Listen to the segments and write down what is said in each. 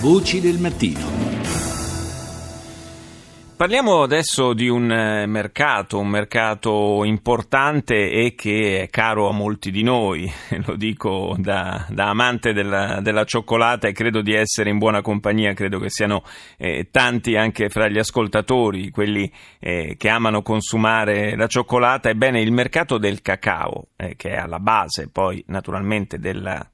Voci del mattino. Parliamo adesso di un eh, mercato, un mercato importante e che è caro a molti di noi, lo dico da, da amante della, della, cioccolata e credo di essere in buona compagnia, credo che siano eh, tanti anche fra gli ascoltatori, quelli eh, che amano consumare la cioccolata. Ebbene, il mercato del cacao, eh, che è alla base poi naturalmente della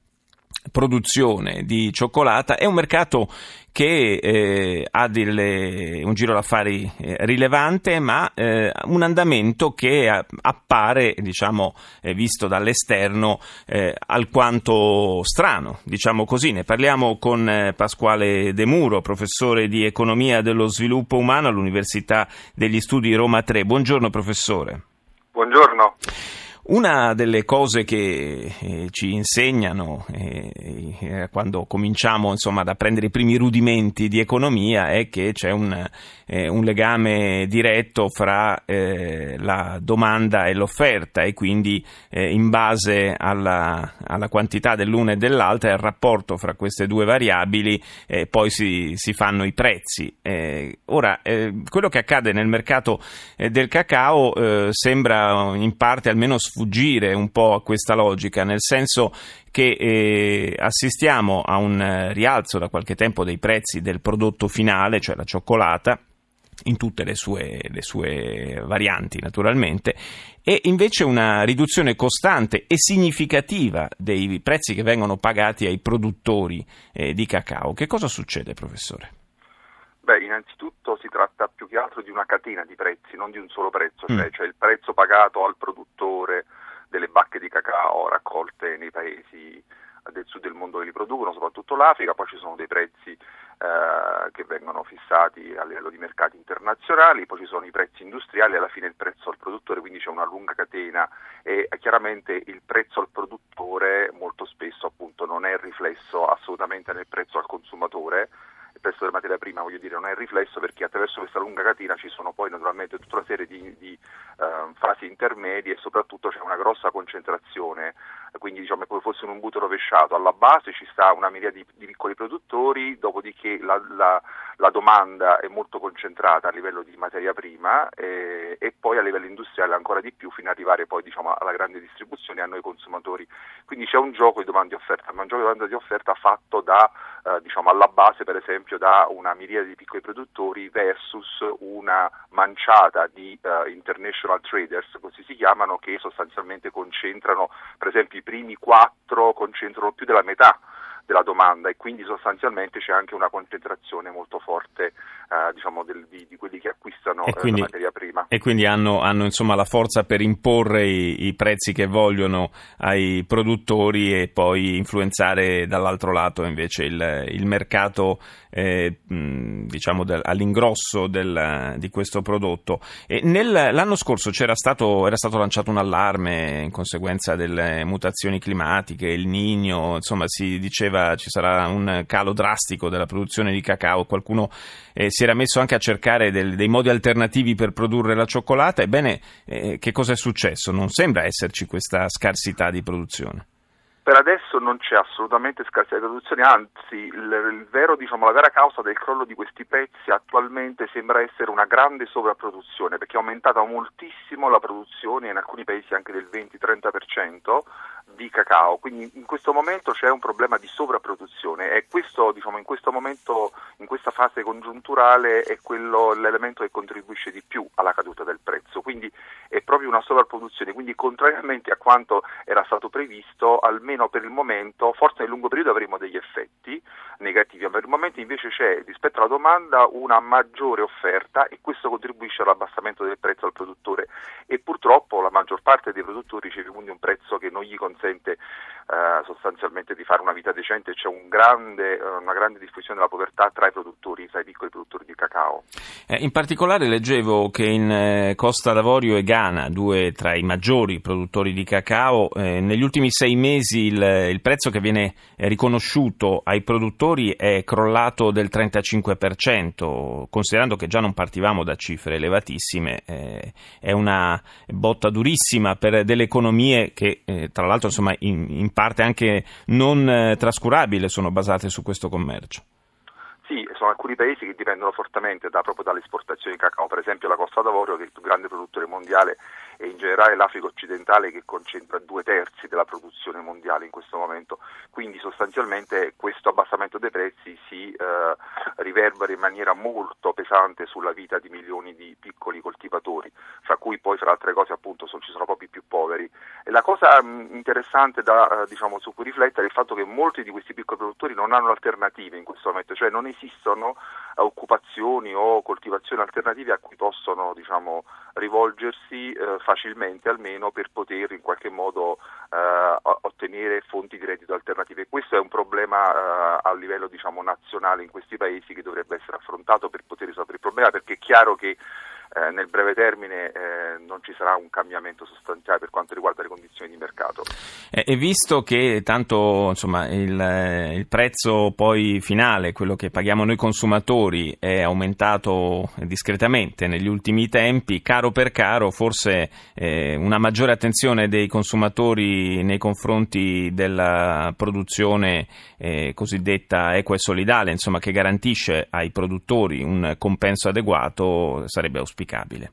produzione di cioccolata è un mercato che eh, ha delle, un giro d'affari eh, rilevante, ma eh, un andamento che appare, diciamo, eh, visto dall'esterno, eh, alquanto strano, diciamo così. Ne parliamo con eh, Pasquale De Muro, professore di economia dello sviluppo umano all'Università degli Studi Roma 3. Buongiorno professore. Buongiorno. Una delle cose che eh, ci insegnano eh, eh, quando cominciamo insomma, ad apprendere i primi rudimenti di economia è che c'è un, eh, un legame diretto fra eh, la domanda e l'offerta e quindi eh, in base alla, alla, quantità dell'una e dell'altra e al rapporto fra queste due variabili poi si, si, fanno i prezzi. ora, quello che accade nel mercato del cacao sembra in parte almeno sfruttare sfuggire un po' a questa logica, nel senso che eh, assistiamo a un eh, rialzo da qualche tempo dei prezzi del prodotto finale, cioè la cioccolata, in tutte le sue, le sue, varianti naturalmente, e invece una riduzione costante e significativa dei prezzi che vengono pagati ai produttori eh, di cacao. Che cosa succede, professore? Beh, innanzitutto si tratta più che altro di una catena di prezzi, non di un solo prezzo, cioè, mm. cioè il prezzo pagato al produttore delle bacche di cacao raccolte nei paesi del sud del mondo che li producono, soprattutto l'Africa, poi ci sono dei prezzi eh, che vengono fissati a livello di mercati internazionali, poi ci sono i prezzi industriali e alla fine il prezzo al produttore, quindi c'è una lunga catena e chiaramente il prezzo al produttore molto spesso appunto non è riflesso assolutamente nel prezzo al consumatore il prezzo della materia prima voglio dire, non è riflesso perché attraverso questa lunga catena ci sono poi naturalmente tutta una serie di, di uh, fasi intermedie e soprattutto c'è una grossa concentrazione, quindi diciamo come fosse un imbuto rovesciato, alla base ci sta una miriade di, di piccoli produttori, dopodiché la, la, la, domanda è molto concentrata a livello di materia prima e, e, poi a livello industriale ancora di più fino ad arrivare poi diciamo, alla grande distribuzione e a noi consumatori. Quindi c'è un gioco di domanda e offerta, ma un gioco di domanda e offerta fatto da, eh, diciamo, alla base per esempio da una miriade di piccoli produttori versus una manciata di uh, international traders, così si chiamano, che sostanzialmente concentrano, per esempio i primi quattro concentrano più della metà della domanda e quindi sostanzialmente c'è anche una concentrazione molto forte eh, diciamo del, di, di, quelli che acquistano e quindi, eh, la materia prima. E quindi hanno, hanno insomma, la forza per imporre i, i, prezzi che vogliono ai produttori e poi influenzare dall'altro lato invece il, il mercato eh, diciamo del, all'ingrosso del, di questo prodotto. Nel, l'anno scorso stato, era stato lanciato un allarme in conseguenza delle mutazioni climatiche, il Nino, insomma si diceva diceva ci sarà un calo drastico della produzione di cacao, qualcuno eh, si era messo anche a cercare del, dei modi alternativi per produrre la cioccolata, ebbene eh, che cosa è successo? Non sembra esserci questa scarsità di produzione. Per adesso non c'è assolutamente scarsità di produzione, anzi il, il vero, diciamo, la vera causa del crollo di questi prezzi attualmente sembra essere una grande sovrapproduzione perché è aumentata moltissimo la produzione in alcuni paesi anche del 20-30% di cacao, quindi in questo momento c'è un problema di sovrapproduzione e questo diciamo, in questo momento, in questa fase congiunturale è quello, l'elemento che contribuisce di più alla caduta del prezzo, quindi è proprio una sovrapproduzione, quindi contrariamente a quanto era stato previsto, almeno per il momento, forse nel lungo periodo avremo degli effetti negativi, ma per il momento invece c'è rispetto alla domanda una maggiore offerta e questo contribuisce all'abbassamento del prezzo al produttore. E purtroppo la maggior parte dei produttori riceve quindi un prezzo che non gli consente eh, sostanzialmente di fare una vita decente, c'è un grande, eh, una grande diffusione della povertà tra i produttori, tra i piccoli produttori di cacao. Eh, in particolare leggevo che in eh, Costa d'Avorio e Ghana, due tra i maggiori produttori di cacao, eh, negli ultimi sei mesi il, il prezzo che viene riconosciuto ai produttori è crollato del 35%, considerando che già non partivamo da cifre elevatissime, eh, è una botta durissima per delle economie che tra l'altro insomma, in, in parte anche non eh, trascurabile sono basate su questo commercio. Sì, sono alcuni paesi che dipendono fortemente da, proprio dalle esportazioni di cacao, per esempio la Costa d'Avorio che è il più grande produttore mondiale e in generale l'Africa occidentale che concentra due terzi della produzione mondiale in questo momento, quindi sostanzialmente questo abbassamento dei prezzi si eh, riverbera in maniera molto pesante sulla vita di milioni di piccoli coltivatori, fra cui poi fra altre cose appunto ci sono proprio i più poveri. La cosa mh, interessante da, eh, diciamo, su cui riflettere è il fatto che molti di questi piccoli produttori non hanno alternative in questo momento, cioè non esistono occupazioni o coltivazioni alternative a cui possono diciamo, rivolgersi eh, facilmente almeno per poter in qualche modo eh, ottenere fonti di reddito alternative. Questo è un problema eh, a livello diciamo, nazionale in questi paesi che dovrebbe essere affrontato per poter risolvere il problema perché è chiaro che eh, nel breve termine eh, non ci sarà un cambiamento sostanziale per quanto riguarda le condizioni di mercato. Eh, e visto che tanto insomma, il, il, prezzo poi finale, quello che paghiamo noi consumatori, è aumentato discretamente negli ultimi tempi, caro per caro, forse eh, una maggiore attenzione dei consumatori nei confronti della produzione eh, cosiddetta equa e solidale, insomma, che garantisce ai produttori un compenso adeguato, sarebbe auspicabile auspicabile?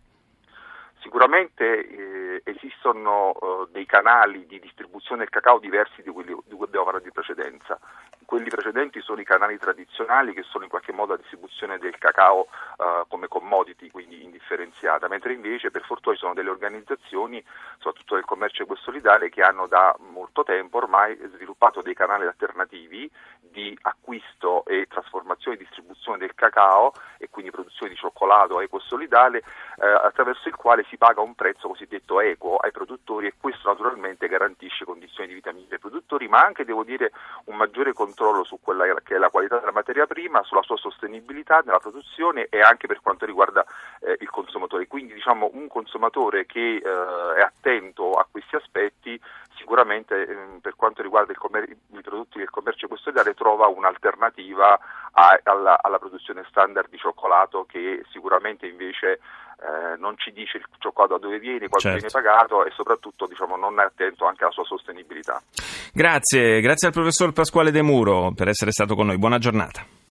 Sicuramente eh, esistono eh, dei canali di distribuzione del cacao diversi di quelli di cui abbiamo parlato di precedenza. Quelli precedenti sono i canali tradizionali che sono in qualche modo la distribuzione del cacao eh, come commodity, quindi indifferenziata, mentre invece per fortuna ci sono delle organizzazioni, soprattutto del commercio solidale, che hanno da molto tempo ormai sviluppato dei canali alternativi di acquisto e trasformazione e distribuzione del cacao e quindi produzione di cioccolato eco-solidale eh, attraverso il quale si paga un prezzo cosiddetto equo ai produttori e questo naturalmente garantisce condizioni di vita migliori ai produttori ma anche devo dire un maggiore controllo su quella che è la qualità della materia prima, sulla sua sostenibilità nella produzione e anche per quanto riguarda eh, il consumatore. Quindi diciamo un consumatore che eh, è attento a questi aspetti sicuramente ehm, per quanto riguarda commer- i prodotti del commercio custodiale trova un'alternativa a- alla-, alla, produzione standard di cioccolato che sicuramente invece eh, non ci dice il cioccolato da dove viene, quanto certo. viene pagato e soprattutto diciamo, non è attento anche alla sua sostenibilità. Grazie, grazie al professor Pasquale De Muro per essere stato con noi, buona giornata.